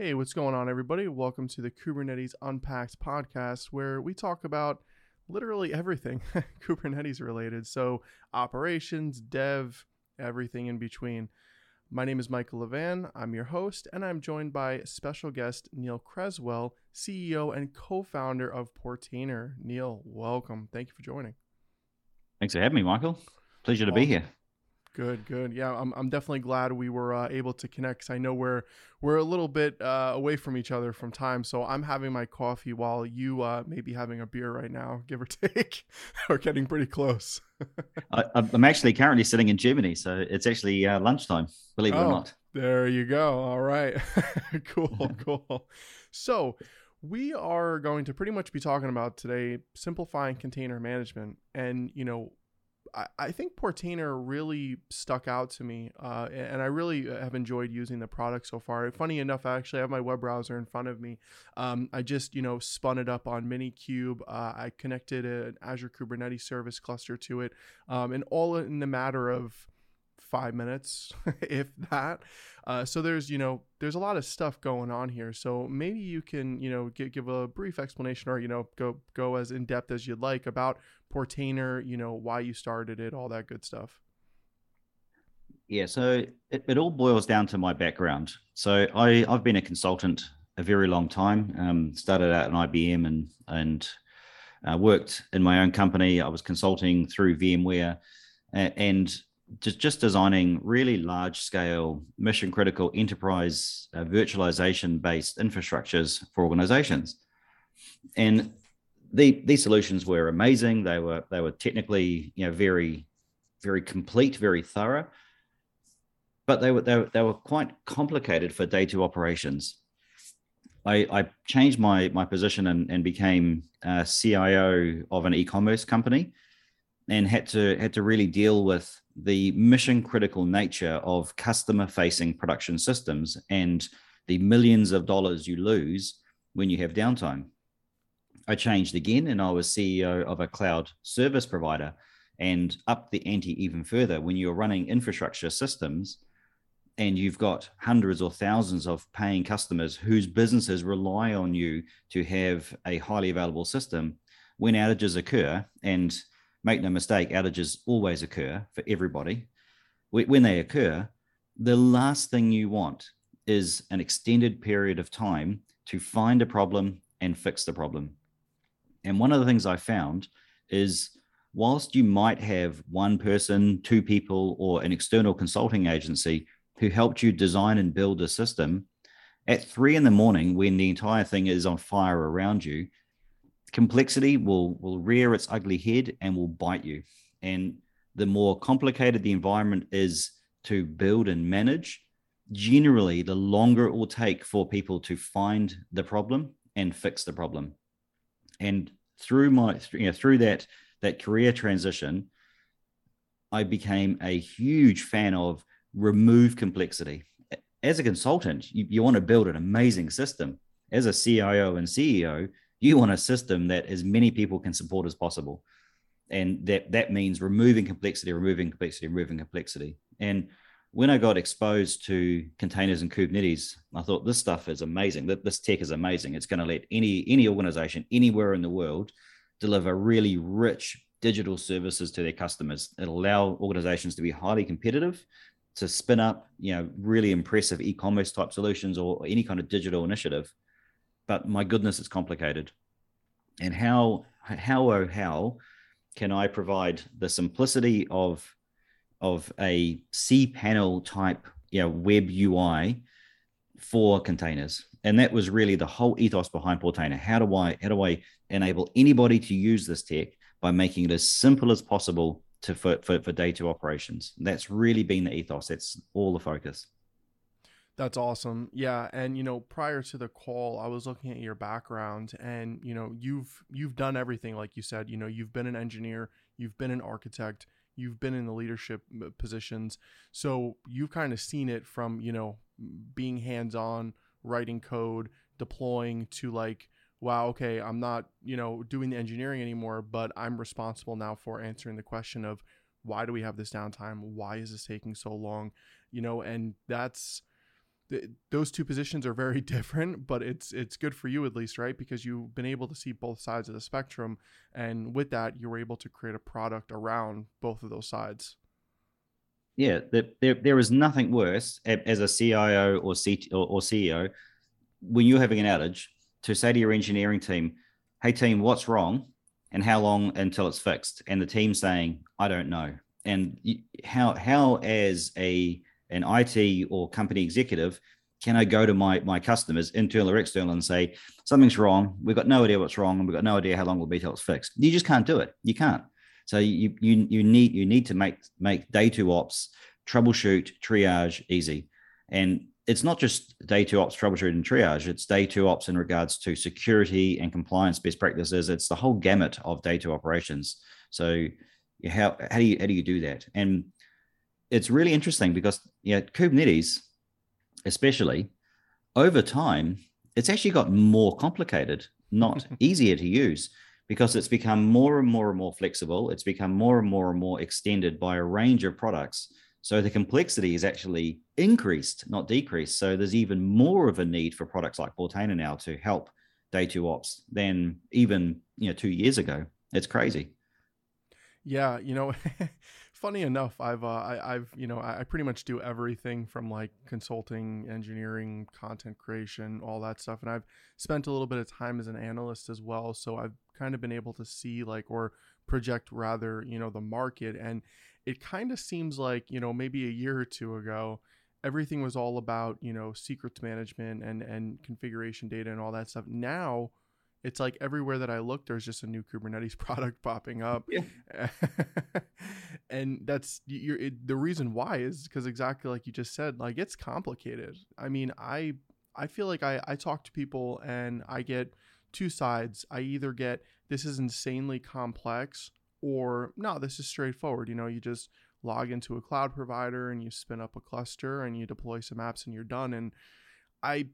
Hey, what's going on, everybody? Welcome to the Kubernetes Unpacked podcast, where we talk about literally everything Kubernetes related. So, operations, dev, everything in between. My name is Michael Levan. I'm your host, and I'm joined by special guest Neil Cresswell, CEO and co founder of Portainer. Neil, welcome. Thank you for joining. Thanks for having me, Michael. Pleasure to be here. Good, good. Yeah, I'm, I'm definitely glad we were uh, able to connect. Cause I know we're we're a little bit uh, away from each other from time, so I'm having my coffee while you uh, may be having a beer right now, give or take. we're getting pretty close. I, am actually currently sitting in Germany, so it's actually uh, lunchtime. Believe it oh, or not. There you go. All right, cool, cool. So we are going to pretty much be talking about today simplifying container management and you know I, think Portainer really stuck out to me, uh, and I really uh, have enjoyed using the product so far. Funny enough, I actually have my web browser in front of me. Um, I just you know spun it up on Minikube. Uh, I connected an Azure Kubernetes service cluster to it, um, and all in the matter of five minutes, if that. Uh, so there's you know there's a lot of stuff going on here. So maybe you can you know give, give a brief explanation or you know go go as in depth as you'd like about Portainer. You know why you started it, all that good stuff. Yeah, so it, it all boils down to my background. So I I've been a consultant a very long time. Um, started out in IBM and and uh, worked in my own company. I was consulting through VMware, and just, just designing really large scale mission critical enterprise uh, virtualization based infrastructures for organizations. And the, these solutions were amazing. They were they were technically you know very very complete very thorough but they were they were, they were quite complicated for day two operations. I, I changed my my position and, and became a CIO of an e-commerce company and had to had to really deal with the mission critical nature of customer facing production systems and the millions of dollars you lose when you have downtime. I changed again and I was CEO of a cloud service provider and up the ante even further when you're running infrastructure systems and you've got hundreds or thousands of paying customers whose businesses rely on you to have a highly available system when outages occur and make no mistake, outages always occur for everybody. When they occur, the last thing you want is an extended period of time to find a problem and fix the problem. And one of the things I found is whilst you might have one person, two people, or an external consulting agency who helped you design and build a system, at three in the morning, when the entire thing is on fire around you, complexity will will rear its ugly head and will bite you. And the more complicated the environment is to build and manage generally the longer it will take for people to find the problem and fix the problem. And through my you know through that that career transition i became a huge fan of remove complexity. As a consultant you, you want to build an amazing system. As a cio and ceo you want a system that as many people can support as possible. And that, that means removing complexity, removing complexity, removing complexity. And when I got exposed to containers and Kubernetes, I thought this stuff is amazing. That this tech is amazing. It's going to let any any organization anywhere in the world deliver really rich digital services to their customers. It'll allow organizations to be highly competitive, to spin up, you know, really impressive e-commerce type solutions or any kind of digital initiative but my goodness, it's complicated. And how how oh how can I provide the simplicity of of a cPanel type you know, web UI for containers? And that was really the whole ethos behind Portainer. How do I how do I enable anybody to use this tech by making it as simple as possible to for, for, for day two operations? That's really been the ethos. That's all the focus. That's awesome. Yeah, and you know, prior to the call, I was looking at your background and you know, you've you've done everything like you said, you know, you've been an engineer, you've been an architect, you've been in the leadership uh, positions. So, you've kind of seen it from, you know, being hands-on, writing code, deploying to like wow, okay, I'm not, you know, doing the engineering anymore, but I'm responsible now for answering the question of why do we have this downtime? Why is this taking so long? You know, and that's th- those two positions are very different, but it's it's good for you at least, right? Because you've been able to see both sides of the spectrum, and with that, you were able to create a product around both of those sides. Yeah, there, there is nothing worse as a CIO or, C, or CEO when you're having an outage to say to your engineering team, "Hey team, what's wrong?" and how long until it's fixed, and the team saying, "I don't know." And how how as a an IT or company executive, can I go to my my customers, internal or external, and say something's wrong? We've got no idea what's wrong, and we've got no idea how long will be till it's fixed. You just can't do it. You can't. So you you you need you need to make make day two ops troubleshoot triage easy, and it's not just day two ops troubleshoot and triage. It's day two ops in regards to security and compliance best practices. It's the whole gamut of day two operations. So how how do you how do you do that? And it's really interesting because yeah, Kubernetes, especially over time, it's actually got more complicated, not easier to use, because it's become more and more and more flexible. It's become more and more and more extended by a range of products. So the complexity is actually increased, not decreased. So there's even more of a need for products like Portainer now to help day two ops than even you know two years ago. It's crazy. Yeah, you know, funny enough, I've uh, I, have you know I, I, pretty much do everything from like consulting, engineering, content creation, all that stuff, and I've spent a little bit of time as an analyst as well. So I've kind of been able to see like or project rather, you know, the market, and it kind of seems like you know maybe a year or two ago, everything was all about you know secrets management and and configuration data and all that stuff. Now it's like everywhere that I look, there's just a new Kubernetes product popping up. Yeah. and that's you're, it, the reason why is because exactly like you just said, like it's complicated. I mean, I I feel like I I talk to people and I get two sides. I either get this is insanely complex or no, this is straightforward. You know, you just log into a cloud provider and you spin up a cluster and you deploy some apps and you're done. And I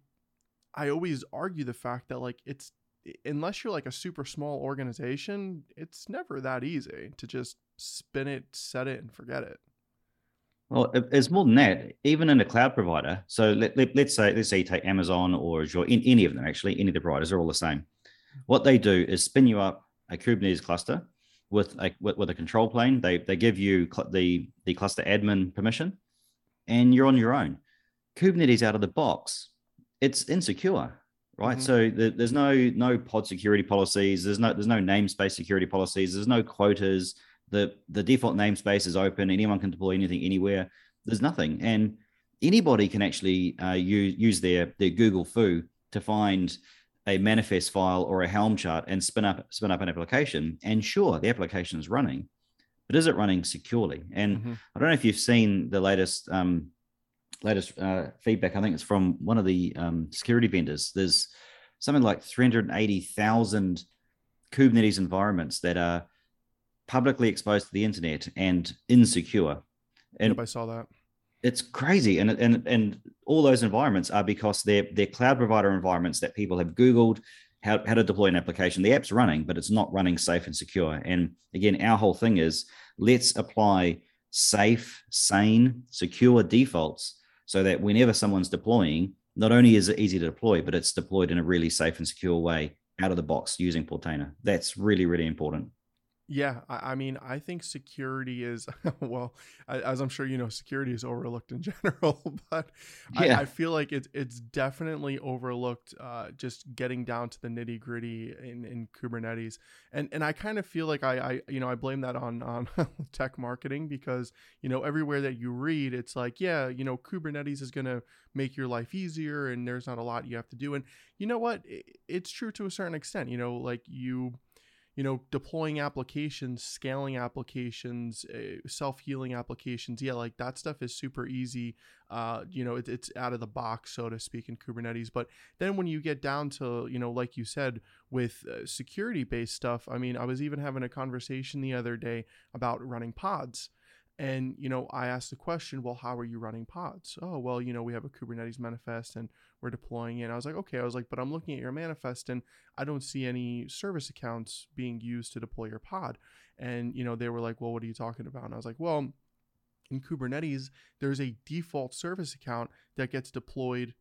I always argue the fact that like it's unless you're like a super small organization, it's never that easy to just spin it, set it, and forget it. Well, it's more than that. Even in a cloud provider, so let, let, us say let's say you take Amazon or Azure, in, any of them actually, any of the providers are all the same. What they do is spin you up a Kubernetes cluster with a with, with a control plane. They they give you cl- the the cluster admin permission, and you're on your own. Kubernetes out of the box, it's insecure right? Mm-hmm. So the, there's no no pod security policies. There's no there's no namespace security policies. There's no quotas. The the default namespace is open. Anyone can deploy anything anywhere. There's nothing, and anybody can actually uh, use use their their Google foo to find a manifest file or a Helm chart and spin up spin up an application. And sure, the application is running, but is it running securely? And mm-hmm. I don't know if you've seen the latest um, latest uh, feedback. I think it's from one of the um, security vendors. There's something like 380,000 Kubernetes environments that are publicly exposed to the internet and insecure. And yep, I saw that. It's crazy, and and and all those environments are because they're they're cloud provider environments that people have Googled how, how to deploy an application. The app's running, but it's not running safe and secure. And again, our whole thing is let's apply safe, sane, secure defaults so that whenever someone's deploying, not only is it easy to deploy, but it's deployed in a really safe and secure way out of the box using Portainer. That's really, really important. Yeah, I, mean, I think security is well, as I'm sure you know, security is overlooked in general, but yeah. I, I, feel like it's it's definitely overlooked. Uh, just getting down to the nitty gritty in, in Kubernetes, and and I kind of feel like I, I you know I blame that on on tech marketing because you know everywhere that you read, it's like yeah, you know Kubernetes is gonna make your life easier, and there's not a lot you have to do, and you know what, it's true to a certain extent. You know, like you you know, deploying applications, scaling applications, uh, self healing applications. Yeah, like that stuff is super easy. Uh, you know, it, it's out of the box, so to speak, in Kubernetes. But then when you get down to, you know, like you said, with uh, security based stuff, I mean, I was even having a conversation the other day about running pods. And, you know, I asked the question, well, how are you running pods? Oh, well, you know, we have a Kubernetes manifest and we're deploying it. And I was like, okay. I was like, but I'm looking at your manifest and I don't see any service accounts being used to deploy your pod. And, you know, they were like, well, what are you talking about? And I was like, well, in Kubernetes, there's a default service account that gets deployed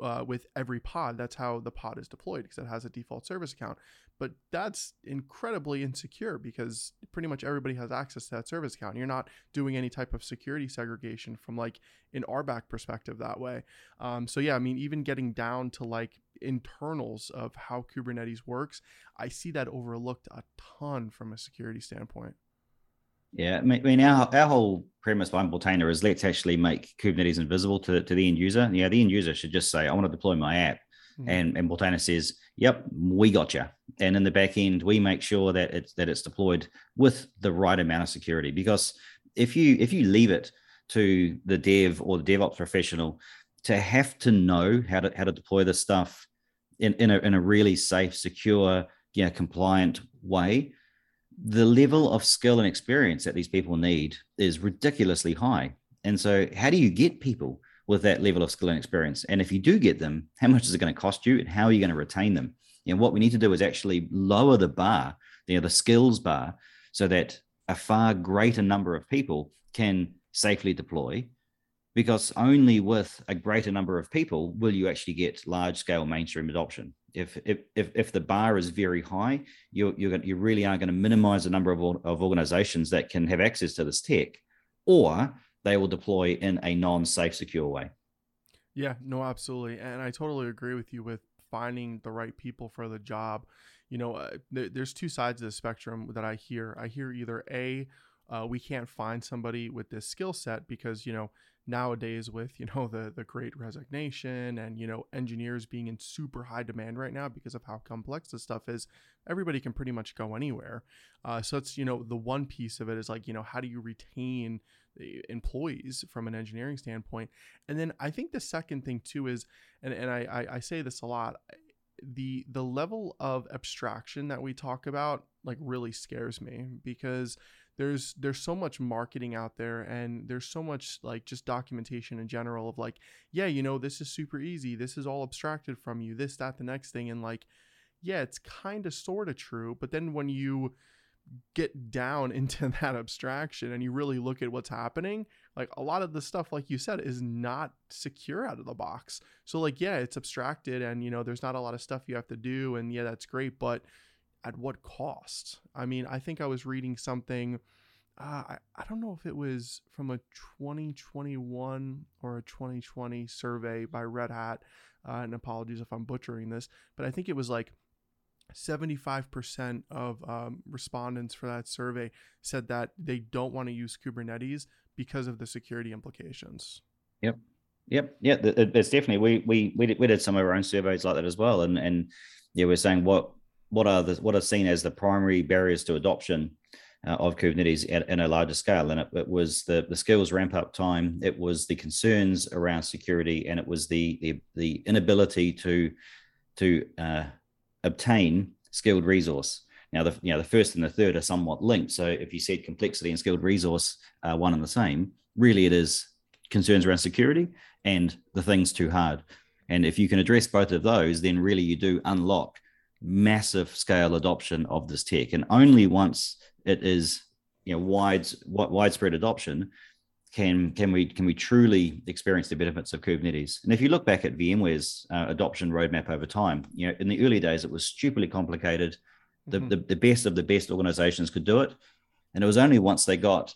uh, with every pod. That's how the pod is deployed because it has a default service account. But that's incredibly insecure because pretty much everybody has access to that service account. You're not doing any type of security segregation from like an RBAC perspective that way. Um, so yeah, I mean, even getting down to like internals of how Kubernetes works, I see that overlooked a ton from a security standpoint. Yeah, I mean, our, our whole premise behind Portainer is let's actually make Kubernetes invisible to, to the end user. Yeah, the end user should just say, I want to deploy my app. Mm-hmm. And, and Portainer says, yep, we got you. And in the back end, we make sure that it's that it's deployed with the right amount of security. Because if you if you leave it to the dev or the DevOps professional to have to know how to how to deploy this stuff in, in a in a really safe, secure, yeah, compliant way, the level of skill and experience that these people need is ridiculously high. And so, how do you get people with that level of skill and experience? And if you do get them, how much is it going to cost you, and how are you going to retain them? And what we need to do is actually lower the bar, you know, the skills bar, so that a far greater number of people can safely deploy. Because only with a greater number of people will you actually get large scale mainstream adoption if if if, if the bar is very high, you you're going, you really are going to minimize the number of, of organizations that can have access to this tech, or they will deploy in a non-safe, secure way. Yeah, no, absolutely, and I totally agree with you with finding the right people for the job. You know, uh, th- there's two sides of the spectrum that I hear. I hear either a uh, we can't find somebody with this skill set because you know nowadays with you know the the great resignation and you know engineers being in super high demand right now because of how complex this stuff is everybody can pretty much go anywhere. Uh, so it's you know the one piece of it is like you know how do you retain employees from an engineering standpoint? And then i think the second thing too is and, and I, I, I say this a lot the the level of abstraction that we talk about like really scares me because there's there's so much marketing out there and there's so much like just documentation in general of like yeah you know this is super easy. This is all abstracted from you this that the next thing. And like yeah it's kind of sort of true but then when you get down into that abstraction and you really look at what's happening like a lot of the stuff like you said is not secure out of the box. So like yeah it's abstracted and you know there's not a lot of stuff you have to do and yeah that's great but at what cost? I mean, I think I was reading something. Uh, I, I don't know if it was from a 2021 or a 2020 survey by Red Hat. Uh, and apologies if I'm butchering this, but I think it was like 75% of um, respondents for that survey said that they don't want to use Kubernetes because of the security implications. Yep. Yep. Yeah. It's definitely, we, we, we did, we did some of our own surveys like that as well. And, and yeah, we're saying what, what are the what are seen as the primary barriers to adoption uh, of Kubernetes at, at, a larger scale. And it, it, was the, the skills ramp up time, it was the concerns around security, and it was the the, the inability to to uh, obtain skilled resource. Now, the you know the first and the third are somewhat linked. So if you said complexity and skilled resource are one and the same, really it is concerns around security and the thing's too hard. And if you can address both of those, then really you do unlock massive scale adoption of this tech. And only once it is you know wide widespread adoption can can we can we truly experience the benefits of Kubernetes? And if you look back at VMware's uh, adoption roadmap over time, you know in the early days it was stupidly complicated. The, mm-hmm. the, the best of the best organizations could do it, and it was only once they got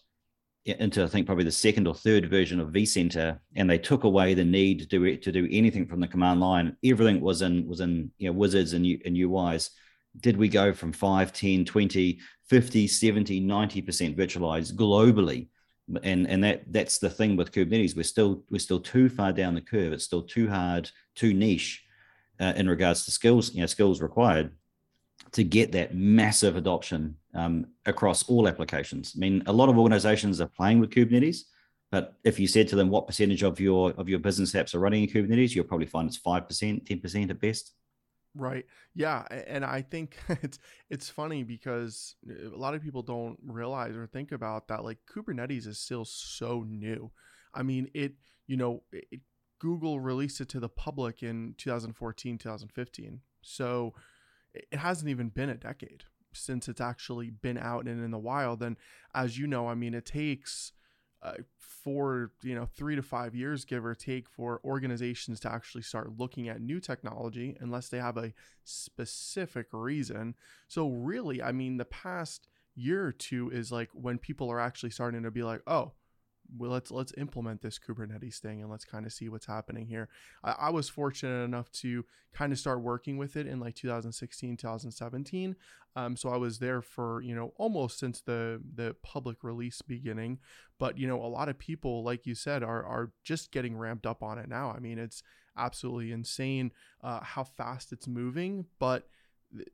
into I think probably the second or third version of vCenter, and they took away the need to do to do anything from the command line. Everything was in was in you know wizards and, and UIs. Did we go from 5, 10, 20, 50, 70, 90% virtualized globally? And and that that's the thing with Kubernetes. We're still we're still too far down the curve. It's still too hard, too niche uh, in regards to skills, you know, skills required to get that massive adoption um, across all applications. I mean, a lot of organizations are playing with Kubernetes, but if you said to them what percentage of your of your business apps are running in Kubernetes, you'll probably find it's five percent, ten percent at best. Right. Yeah, and I think it's it's funny because a lot of people don't realize or think about that. Like Kubernetes is still so new. I mean, it you know it, Google released it to the public in 2014, 2015. So it hasn't even been a decade since it's actually been out and in the wild. And as you know, I mean, it takes uh, for you know three to five years give or take for organizations to actually start looking at new technology unless they have a specific reason so really i mean the past year or two is like when people are actually starting to be like oh well let's let's implement this kubernetes thing and let's kind of see what's happening here. I, I, was fortunate enough to kind of start working with it in like 2016 2017 um, so i was there for you know almost since the the public release beginning. But you know a lot of people like you said are are just getting ramped up on it now. I mean it's absolutely insane uh, how fast it's moving. But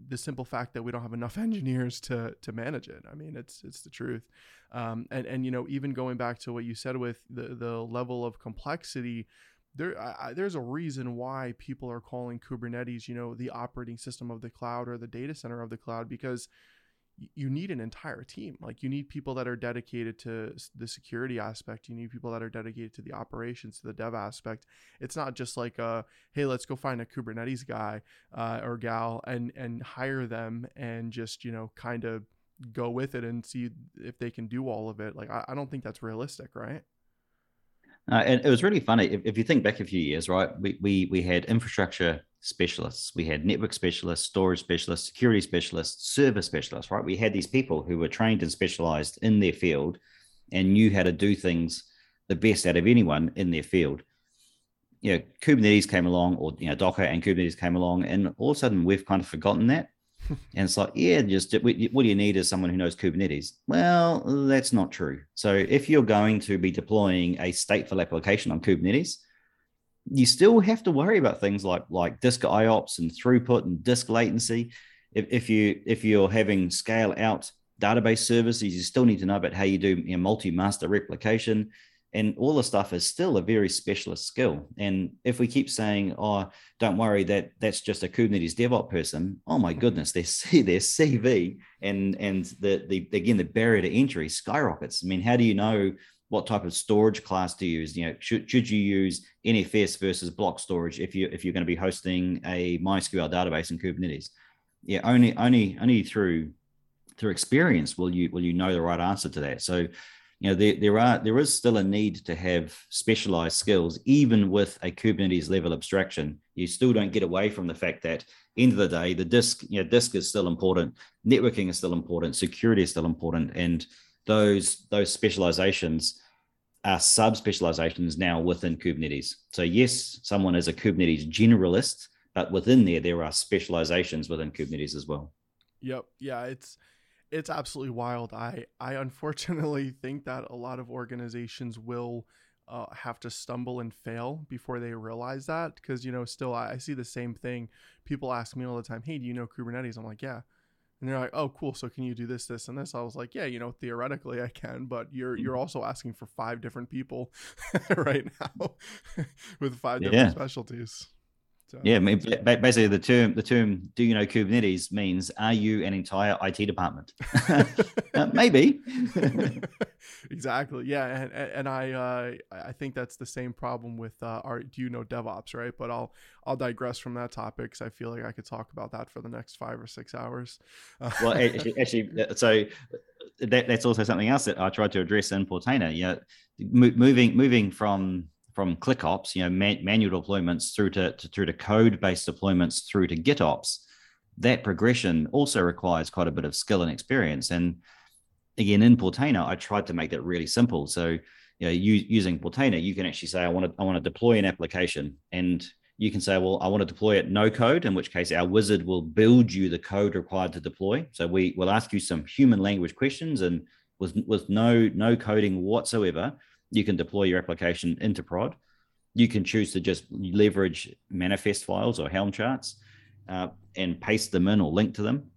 the simple fact that we don't have enough engineers to to manage it. I mean, it's it's the truth. Um, and and you know, even going back to what you said with the the level of complexity, there I, there's a reason why people are calling Kubernetes, you know, the operating system of the cloud or the data center of the cloud because you need an entire team. Like you need people that are dedicated to the security aspect. You need people that are dedicated to the operations, to the dev aspect. It's not just like a hey, let's go find a Kubernetes guy uh, or gal and and hire them and just you know kind of go with it and see if they can do all of it. Like I, I don't think that's realistic, right? Uh, and it was really funny if, if you think back a few years, right? We we we had infrastructure specialists, we had network specialists, storage specialists, security specialists, server specialists, right? We had these people who were trained and specialized in their field and knew how to do things the best out of anyone in their field. You know, Kubernetes came along, or you know, Docker and Kubernetes came along, and all of a sudden we've kind of forgotten that. And it's like, yeah, just what do you need is someone who knows Kubernetes? Well, that's not true. So if you're going to be deploying a stateful application on Kubernetes, you still have to worry about things like like disk IOPS and throughput and disk latency. If, if you if you're having scale out database services, you still need to know about how you do you know, multi-master replication. And all the stuff is still a very specialist skill. And if we keep saying, "Oh, don't worry, that that's just a Kubernetes DevOps person," oh my mm-hmm. goodness, their their CV and and the the again the barrier to entry skyrockets. I mean, how do you know what type of storage class to use. You know, should, should you use NFS versus block storage if you if you're going to be hosting a MySQL database in Kubernetes? Yeah, only only only through through experience will you will you know the right answer to that. So, you know, there there are there is still a need to have specialized skills, even with a Kubernetes level abstraction. You still don't get away from the fact that end of the day, the disk, you know, disk is still important, networking is still important, security is still important, and those those specializations are sub specializations now within Kubernetes. So yes, someone is a Kubernetes generalist, but within there there are specializations within Kubernetes as well. Yep. Yeah, it's it's absolutely wild. I I unfortunately think that a lot of organizations will uh, have to stumble and fail before they realize that because you know still I, I see the same thing. People ask me all the time, "Hey, do you know Kubernetes?" I'm like, "Yeah." and they're like, "Oh, cool. So can you do this, this, and this?" I was like, "Yeah, you know, theoretically I can, but you're you're mm-hmm. also asking for five different people right now with five different yeah. specialties." So, yeah, basically the term the term "Do you know Kubernetes?" means "Are you an entire IT department?" uh, maybe. exactly. Yeah, and and I uh, I think that's the same problem with uh, our "Do you know DevOps?" Right, but I'll I'll digress from that topic because I feel like I could talk about that for the next five or six hours. well, actually, actually, so that, that's also something else that I tried to address in Portainer. Yeah, moving moving from from ClickOps, you know, man, manual deployments through to, to through to code-based deployments through to GitOps, that progression also requires quite a bit of skill and experience. And again, in Portainer, I tried to make that really simple. So, you know, using Portainer, you can actually say, I want to I want to deploy an application, and you can say, well, I want to deploy it no code, in which case our wizard will build you the code required to deploy. So we will ask you some human language questions and with with no no coding whatsoever you can deploy your application into prod. You can choose to just leverage manifest files or Helm charts uh, and paste them in or link to them.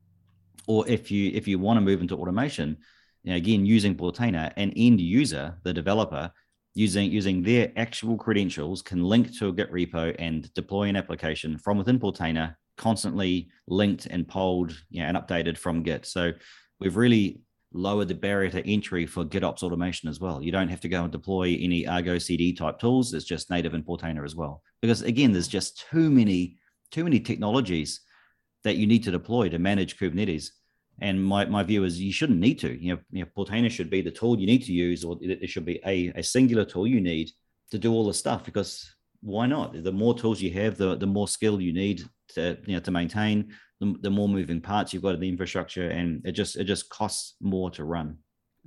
Or if you if you want to move into automation, you know, again using Portainer, an end user, the developer, using using their actual credentials can link to a Git repo and deploy an application from within Portainer, constantly linked and polled you know, and updated from Git. So we've really lower the barrier to entry for GitOps automation as well. You don't have to go and deploy any Argo CD type tools. It's just native in Portainer as well. Because again, there's just too many, too many technologies that you need to deploy to manage Kubernetes. And my, my view is you shouldn't need to. You know, you know, Portainer should be the tool you need to use, or there should be a, a singular tool you need to do all the stuff because why not? The more tools you have, the, the more skill you need to, you know, to maintain, the, the more moving parts you've got in the infrastructure and it just, it just costs more to run.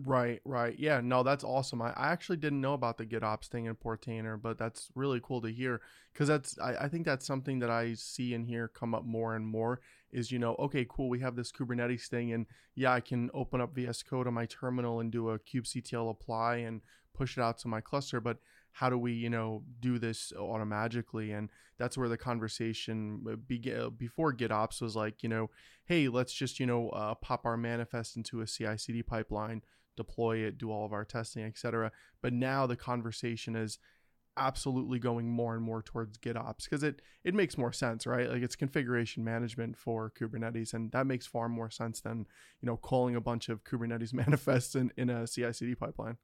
Right, right. Yeah, no, that's awesome. I, I actually didn't know about the GitOps thing in Portainer, but that's really cool to hear because that's I, I think that's something that I see and hear come up more and more is you know okay cool we have this Kubernetes thing and yeah I can open up VS Code on my terminal and do a kubectl apply and push it out to my cluster, but how do we you know do this automatically and that's where the conversation uh, began before GitOps was like you know hey let's just you know uh, pop our manifest into a CI/CD pipeline deploy it, do all of our testing, etc. But now the conversation is absolutely going more and more towards GitOps because it it makes more sense, right? Like it's configuration management for Kubernetes, and that makes far more sense than you know calling a bunch of Kubernetes manifests in, in a CI/CD pipeline.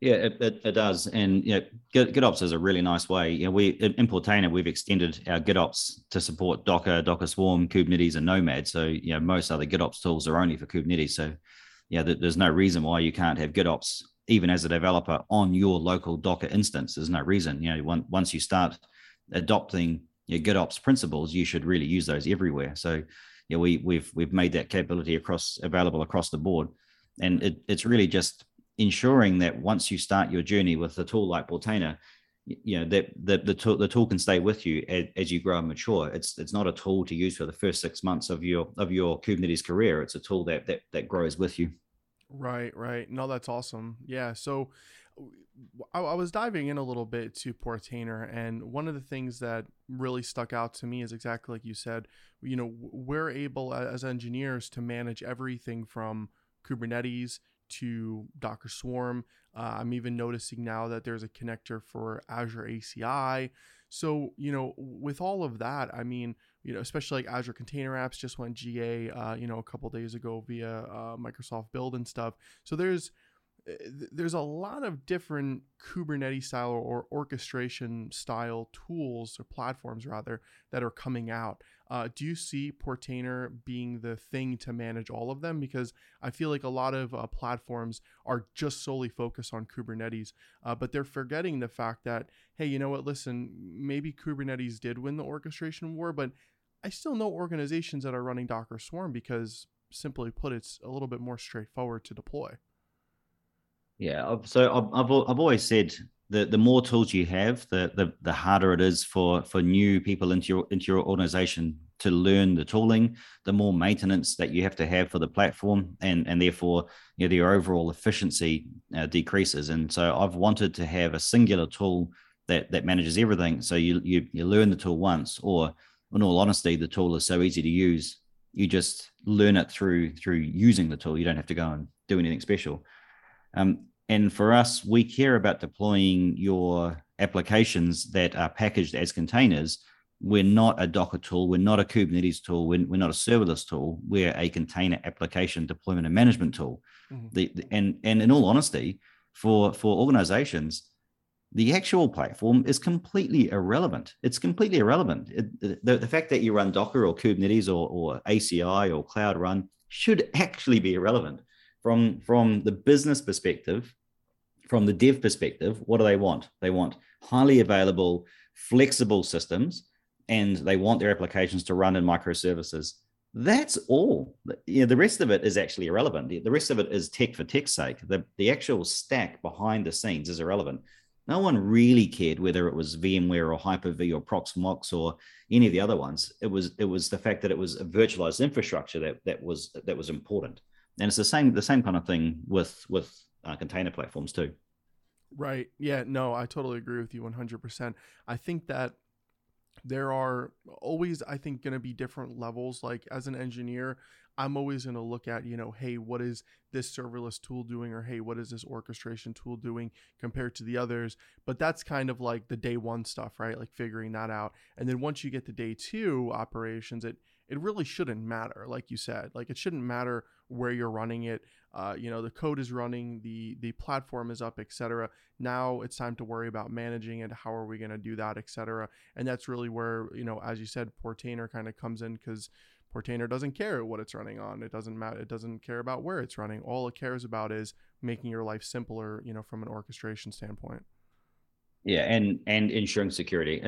Yeah, it, it, it, does, and you know, GitOps is a really nice way. You know, we in Portainer we've extended our GitOps to support Docker, Docker Swarm, Kubernetes, and Nomad. So you know, most other GitOps tools are only for Kubernetes. So yeah, there's no reason why you can't have GitOps even as a developer on your local Docker instance. There's no reason. You know, once you start adopting your GitOps principles, you should really use those everywhere. So, yeah, we we've we've made that capability across available across the board, and it, it's really just ensuring that once you start your journey with a tool like Portainer, you know that the the tool, the tool can stay with you as, as, you grow and mature. It's it's not a tool to use for the first six months of your of your kubernetes career. It's a tool that that, that grows with you. Right right. No that's awesome. Yeah so I, I was diving in a little bit to portainer and one of the things that really stuck out to me is exactly like you said you know we're able as engineers to manage everything from kubernetes to docker swarm uh, I'm even noticing now that there's a connector for Azure ACI. So, you know, with all of that, I mean, you know, especially like Azure Container Apps just went GA, uh, you know, a couple days ago via uh, Microsoft Build and stuff. So there's there's a lot of different Kubernetes style or orchestration style tools or platforms rather that are coming out. Uh, do you see Portainer being the thing to manage all of them? Because I feel like a lot of uh, platforms are just solely focused on Kubernetes, uh, but they're forgetting the fact that hey, you know what? Listen, maybe Kubernetes did win the orchestration war, but I still know organizations that are running Docker Swarm because simply put, it's a little bit more straightforward to deploy. Yeah, so I've, I've always said that the more tools you have, the, the the harder it is for for new people into your into your organization to learn the tooling. The more maintenance that you have to have for the platform, and and therefore you know, the overall efficiency uh, decreases. And so I've wanted to have a singular tool that that manages everything. So you you you learn the tool once, or in all honesty, the tool is so easy to use. You just learn it through through using the tool. You don't have to go and do anything special. Um, and for us, we care about deploying your applications that are packaged as containers. We're not a Docker tool. We're not a Kubernetes tool. We're, we're not a serverless tool. We're a container application deployment and management tool. Mm-hmm. The, the, and, and in all honesty, for, for organizations, the actual platform is completely irrelevant. It's completely irrelevant. It, the, the fact that you run Docker or Kubernetes or, or ACI or Cloud Run should actually be irrelevant from from the business perspective from the dev perspective what do they want? They want highly available flexible systems and they want their applications to run in microservices. That's all. You know, the rest of it is actually irrelevant. The rest of it is tech for tech's sake. The, the actual stack behind the scenes is irrelevant. No one really cared whether it was VMware or Hyper-V or Proxmox or any of the other ones. It was it was the fact that it was a virtualized infrastructure that that was that was important and it's the same the same kind of thing with with uh, container platforms too. Right. Yeah no i totally agree with you 100% i think that there are always i think going to be different levels. Like as an engineer i'm always going to look at you know hey what is this serverless tool doing? Or hey what is this orchestration tool doing compared to the others? But that's kind of like the day one stuff right? Like figuring that out. And then once you get to day two operations it it really shouldn't matter like you said like it shouldn't matter where you're running it uh, you know the code is running the the platform is up etc now it's time to worry about managing it how are we going to do that etc and that's really where you know as you said portainer kind of comes in because Portainer doesn't care what it's running on. It doesn't matter. It doesn't care about where it's running. All it cares about is making your life simpler, you know, from an orchestration standpoint. Yeah, and and ensuring security,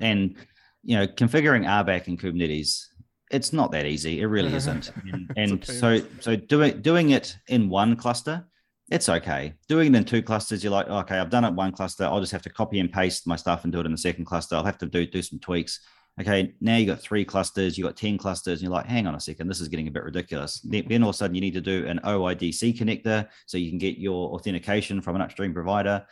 and you know, configuring RBAC in Kubernetes. It's not that easy. It really isn't. And, and so so doing doing it in one cluster, it's okay. Doing it in two clusters, you're like, okay, I've done it one cluster. I'll just have to copy and paste my stuff and do it in the second cluster. I'll have to do do some tweaks okay, now you got three clusters, you got 10 clusters, and you're like, hang on a second, this is getting a bit ridiculous. Then all of a sudden you need to do an OIDC connector so you can get your authentication from an upstream provider.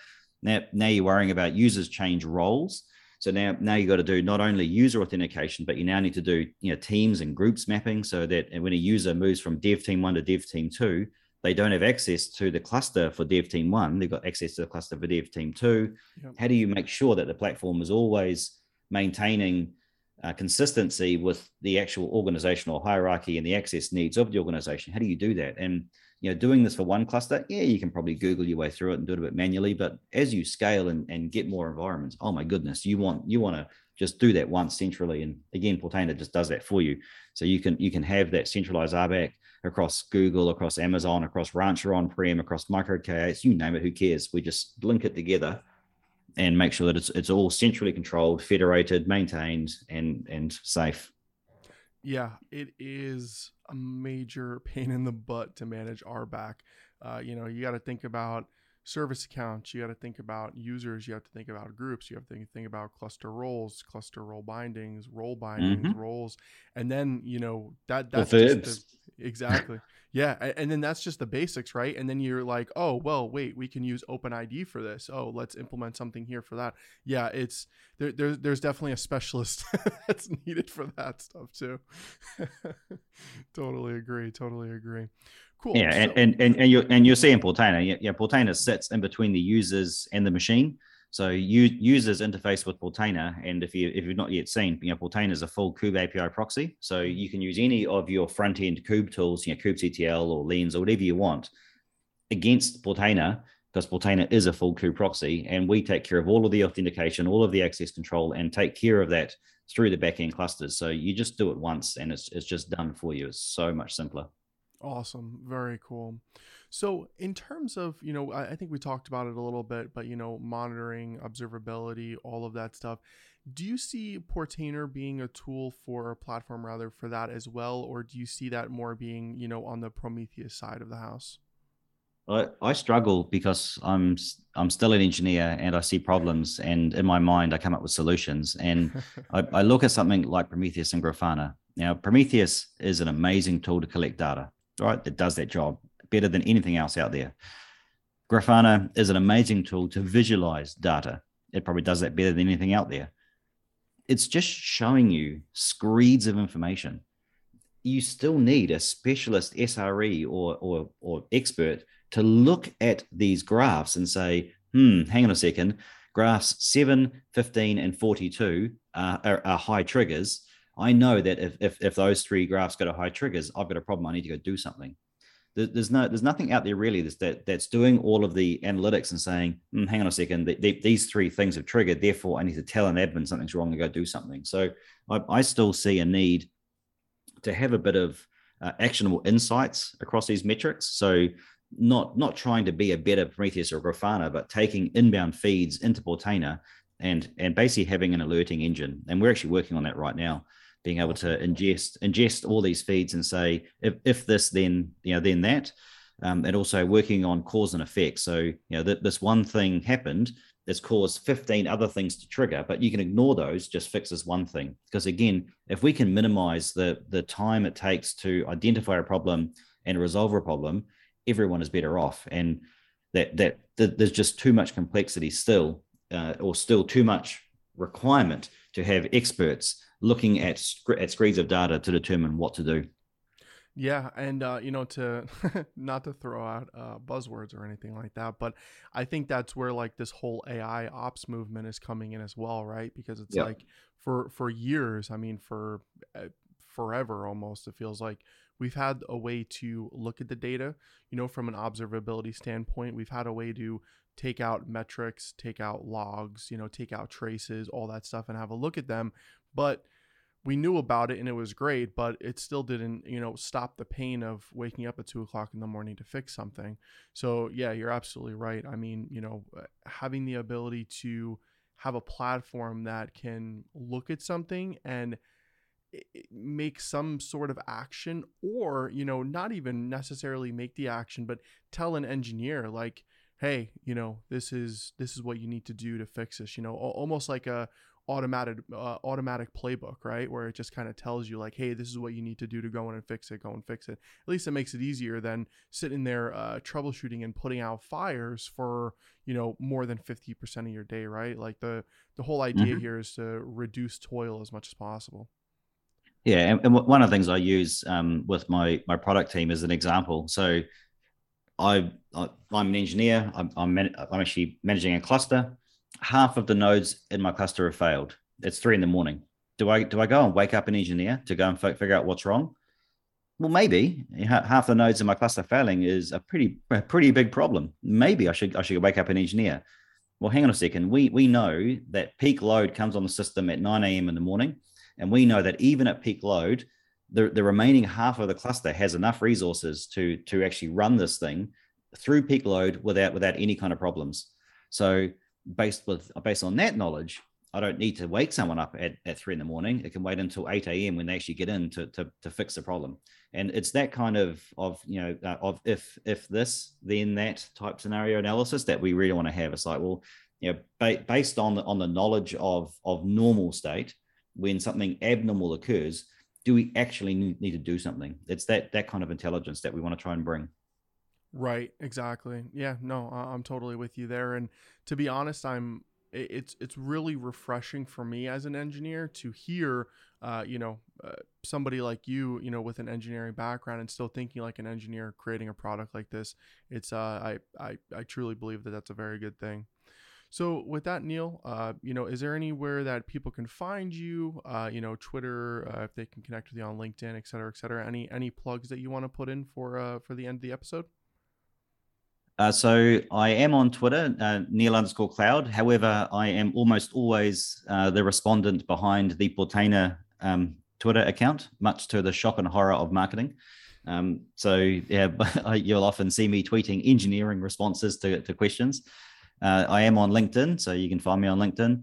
Now, now you're worrying about users change roles. So now, now you've got to do not only user authentication, but you now need to do you know teams and groups mapping so that when a user moves from dev team one to dev team two, they don't have access to the cluster for dev team one. They've got access to the cluster for dev team two. Yep. How do you make sure that the platform is always maintaining uh, consistency with the actual organizational hierarchy and the access needs of the organization. How do you do that? And you know, doing this for one cluster, yeah, you can probably Google your way through it and do it a bit manually. But as you scale and, and get more environments, oh my goodness, you want you want to just do that once centrally. And again, Portainer just does that for you. So you can you can have that centralized RBAC across Google, across Amazon, across Rancher on-prem, across Micro K8s, you name it, who cares? We just link it together and make sure that it's it's all centrally controlled, federated, maintained, and and safe. Yeah, it is a major pain in the butt to manage RBAC. Uh, you know, you got to think about service accounts, you got to think about users, you have to think about groups, you have to think about cluster roles, cluster role bindings, role bindings, mm-hmm. roles, and then you know that that's just the, exactly. Yeah, and then that's just the basics, right? And then you're like, oh, well, wait, we can use OpenID for this. Oh, let's implement something here for that. Yeah, it's there, there's there's definitely a specialist that's needed for that stuff too. totally agree. Totally agree. Cool. Yeah, so, and, and and and you and you're seeing Portainer. Yeah, yeah, Portainer sits in between the users and the machine. So you users interface with Portainer, and if you if you've not yet seen, you know, Portainer is a full Kube API proxy. So you can use any of your front end Kube tools, you know, kubectl or Lens or whatever you want, against Portainer, because Portainer is a full Kube proxy, and we take care of all of the authentication, all of the access control, and take care of that through the backend clusters. So you just do it once, and it's it's just done for you. It's so much simpler. Awesome, very cool. So, in terms of, you know, I, I think we talked about it a little bit, but, you know, monitoring, observability, all of that stuff. Do you see Portainer being a tool for a platform rather for that as well? Or do you see that more being, you know, on the Prometheus side of the house? I, I struggle because I'm I'm still an engineer and I see problems and in my mind I come up with solutions and I, I look at something like Prometheus and Grafana. Now Prometheus is an amazing tool to collect data, right? That does that job better than anything else out there. Grafana is an amazing tool to visualize data. It probably does that better than anything out there. It's just showing you screeds of information. You still need a specialist SRE or, or, or expert to look at these graphs and say, hmm, hang on a second, graphs 7, 15, and 42 are, are, are high triggers. I know that if, if, if those three graphs go to high triggers, I've got a problem. I need to go do something. There's no there's nothing out there really that's that that's doing all of the analytics and saying mm, hang on a second these three things have triggered therefore i need to tell an admin something's wrong and go do something. So i, I still see a need to have a bit of uh, actionable insights across these metrics. So not not trying to be a better prometheus or grafana but taking inbound feeds into portainer and and basically having an alerting engine. And we're actually working on that right now being able to ingest ingest all these feeds and say if, if this then you know then that um, and also working on cause and effect. So you know that this one thing happened that's caused 15 other things to trigger but you can ignore those just fix this one thing. Because again if we can minimize the the time it takes to identify a problem and resolve a problem everyone is better off. And that that, that there's just too much complexity still uh, or still too much requirement to have experts looking at at screens of data to determine what to do. Yeah, and uh, you know, to not to throw out uh, buzzwords or anything like that, but I think that's where like this whole AI ops movement is coming in as well, right? Because it's yep. like for for years, I mean, for uh, forever almost, it feels like we've had a way to look at the data, you know, from an observability standpoint. We've had a way to take out metrics, take out logs, you know, take out traces, all that stuff, and have a look at them. But we knew about it and it was great, but it still didn't, you know, stop the pain of waking up at two o'clock in the morning to fix something. So yeah, you're absolutely right. I mean, you know, uh, having the ability to have a platform that can look at something and make some sort of action or you know not even necessarily make the action but tell an engineer like hey you know this is this is what you need to do to fix this you know almost like a automatic uh, automatic playbook right where it just kind of tells you like hey this is what you need to do to go in and fix it go and fix it at least it makes it easier than sitting there uh, troubleshooting and putting out fires for you know more than 50% of your day right like the the whole idea mm-hmm. here is to reduce toil as much as possible yeah, and, and one of the things I use um, with my my product team as an example. So, I, I am an engineer. I'm I'm, man, I'm actually managing a cluster. Half of the nodes in my cluster have failed. It's three in the morning. Do I do I go and wake up an engineer to go and figure out what's wrong? Well, maybe half the nodes in my cluster failing is a pretty a pretty big problem. Maybe I should I should wake up an engineer. Well, hang on a second. We we know that peak load comes on the system at 9 a.m. in the morning and we know that even at peak load, the, the remaining half of the cluster has enough resources to, to actually run this thing through peak load without, without any kind of problems. So based with based on that knowledge, I don't need to wake someone up at, at three in the morning. It can wait until 8 a.m. when they actually get in to, to, to fix the problem. And it's that kind of, of you know, uh, of if if this, then that type scenario analysis that we really want to have. It's like, well, you know, ba- based on the, on the knowledge of, of normal state, when something abnormal occurs, do we actually need to do something? It's that that kind of intelligence that we want to try and bring. Right, exactly. Yeah, no, I'm totally with you there. And to be honest, I'm it's it's really refreshing for me as an engineer to hear, uh, you know, uh, somebody like you, you know, with an engineering background and still thinking like an engineer, creating a product like this. It's uh, I I I truly believe that that's a very good thing. So with that, Neil, uh, you know, is there anywhere that people can find you? Uh, you know, Twitter, uh, if they can connect with you on LinkedIn, et cetera, et cetera. Any any plugs that you want to put in for uh, for the end of the episode? Uh, so I am on Twitter, uh, Neil underscore Cloud. However, I am almost always the respondent behind the Portainer um, Twitter account, much to the shock and horror of marketing. Um, so yeah, you'll often see me tweeting engineering responses to, to questions. Uh, I am on LinkedIn, so you can find me on LinkedIn.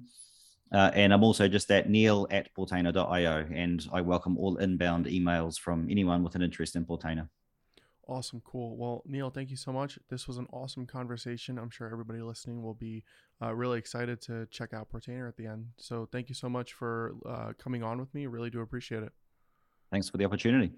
Uh, and I'm also just at neil at portainer.io. And I welcome all inbound emails from anyone with an interest in Portainer. Awesome. Cool. Well, Neil, thank you so much. This was an awesome conversation. I'm sure everybody listening will be uh, really excited to check out Portainer at the end. So thank you so much for uh, coming on with me. Really do appreciate it. Thanks for the opportunity.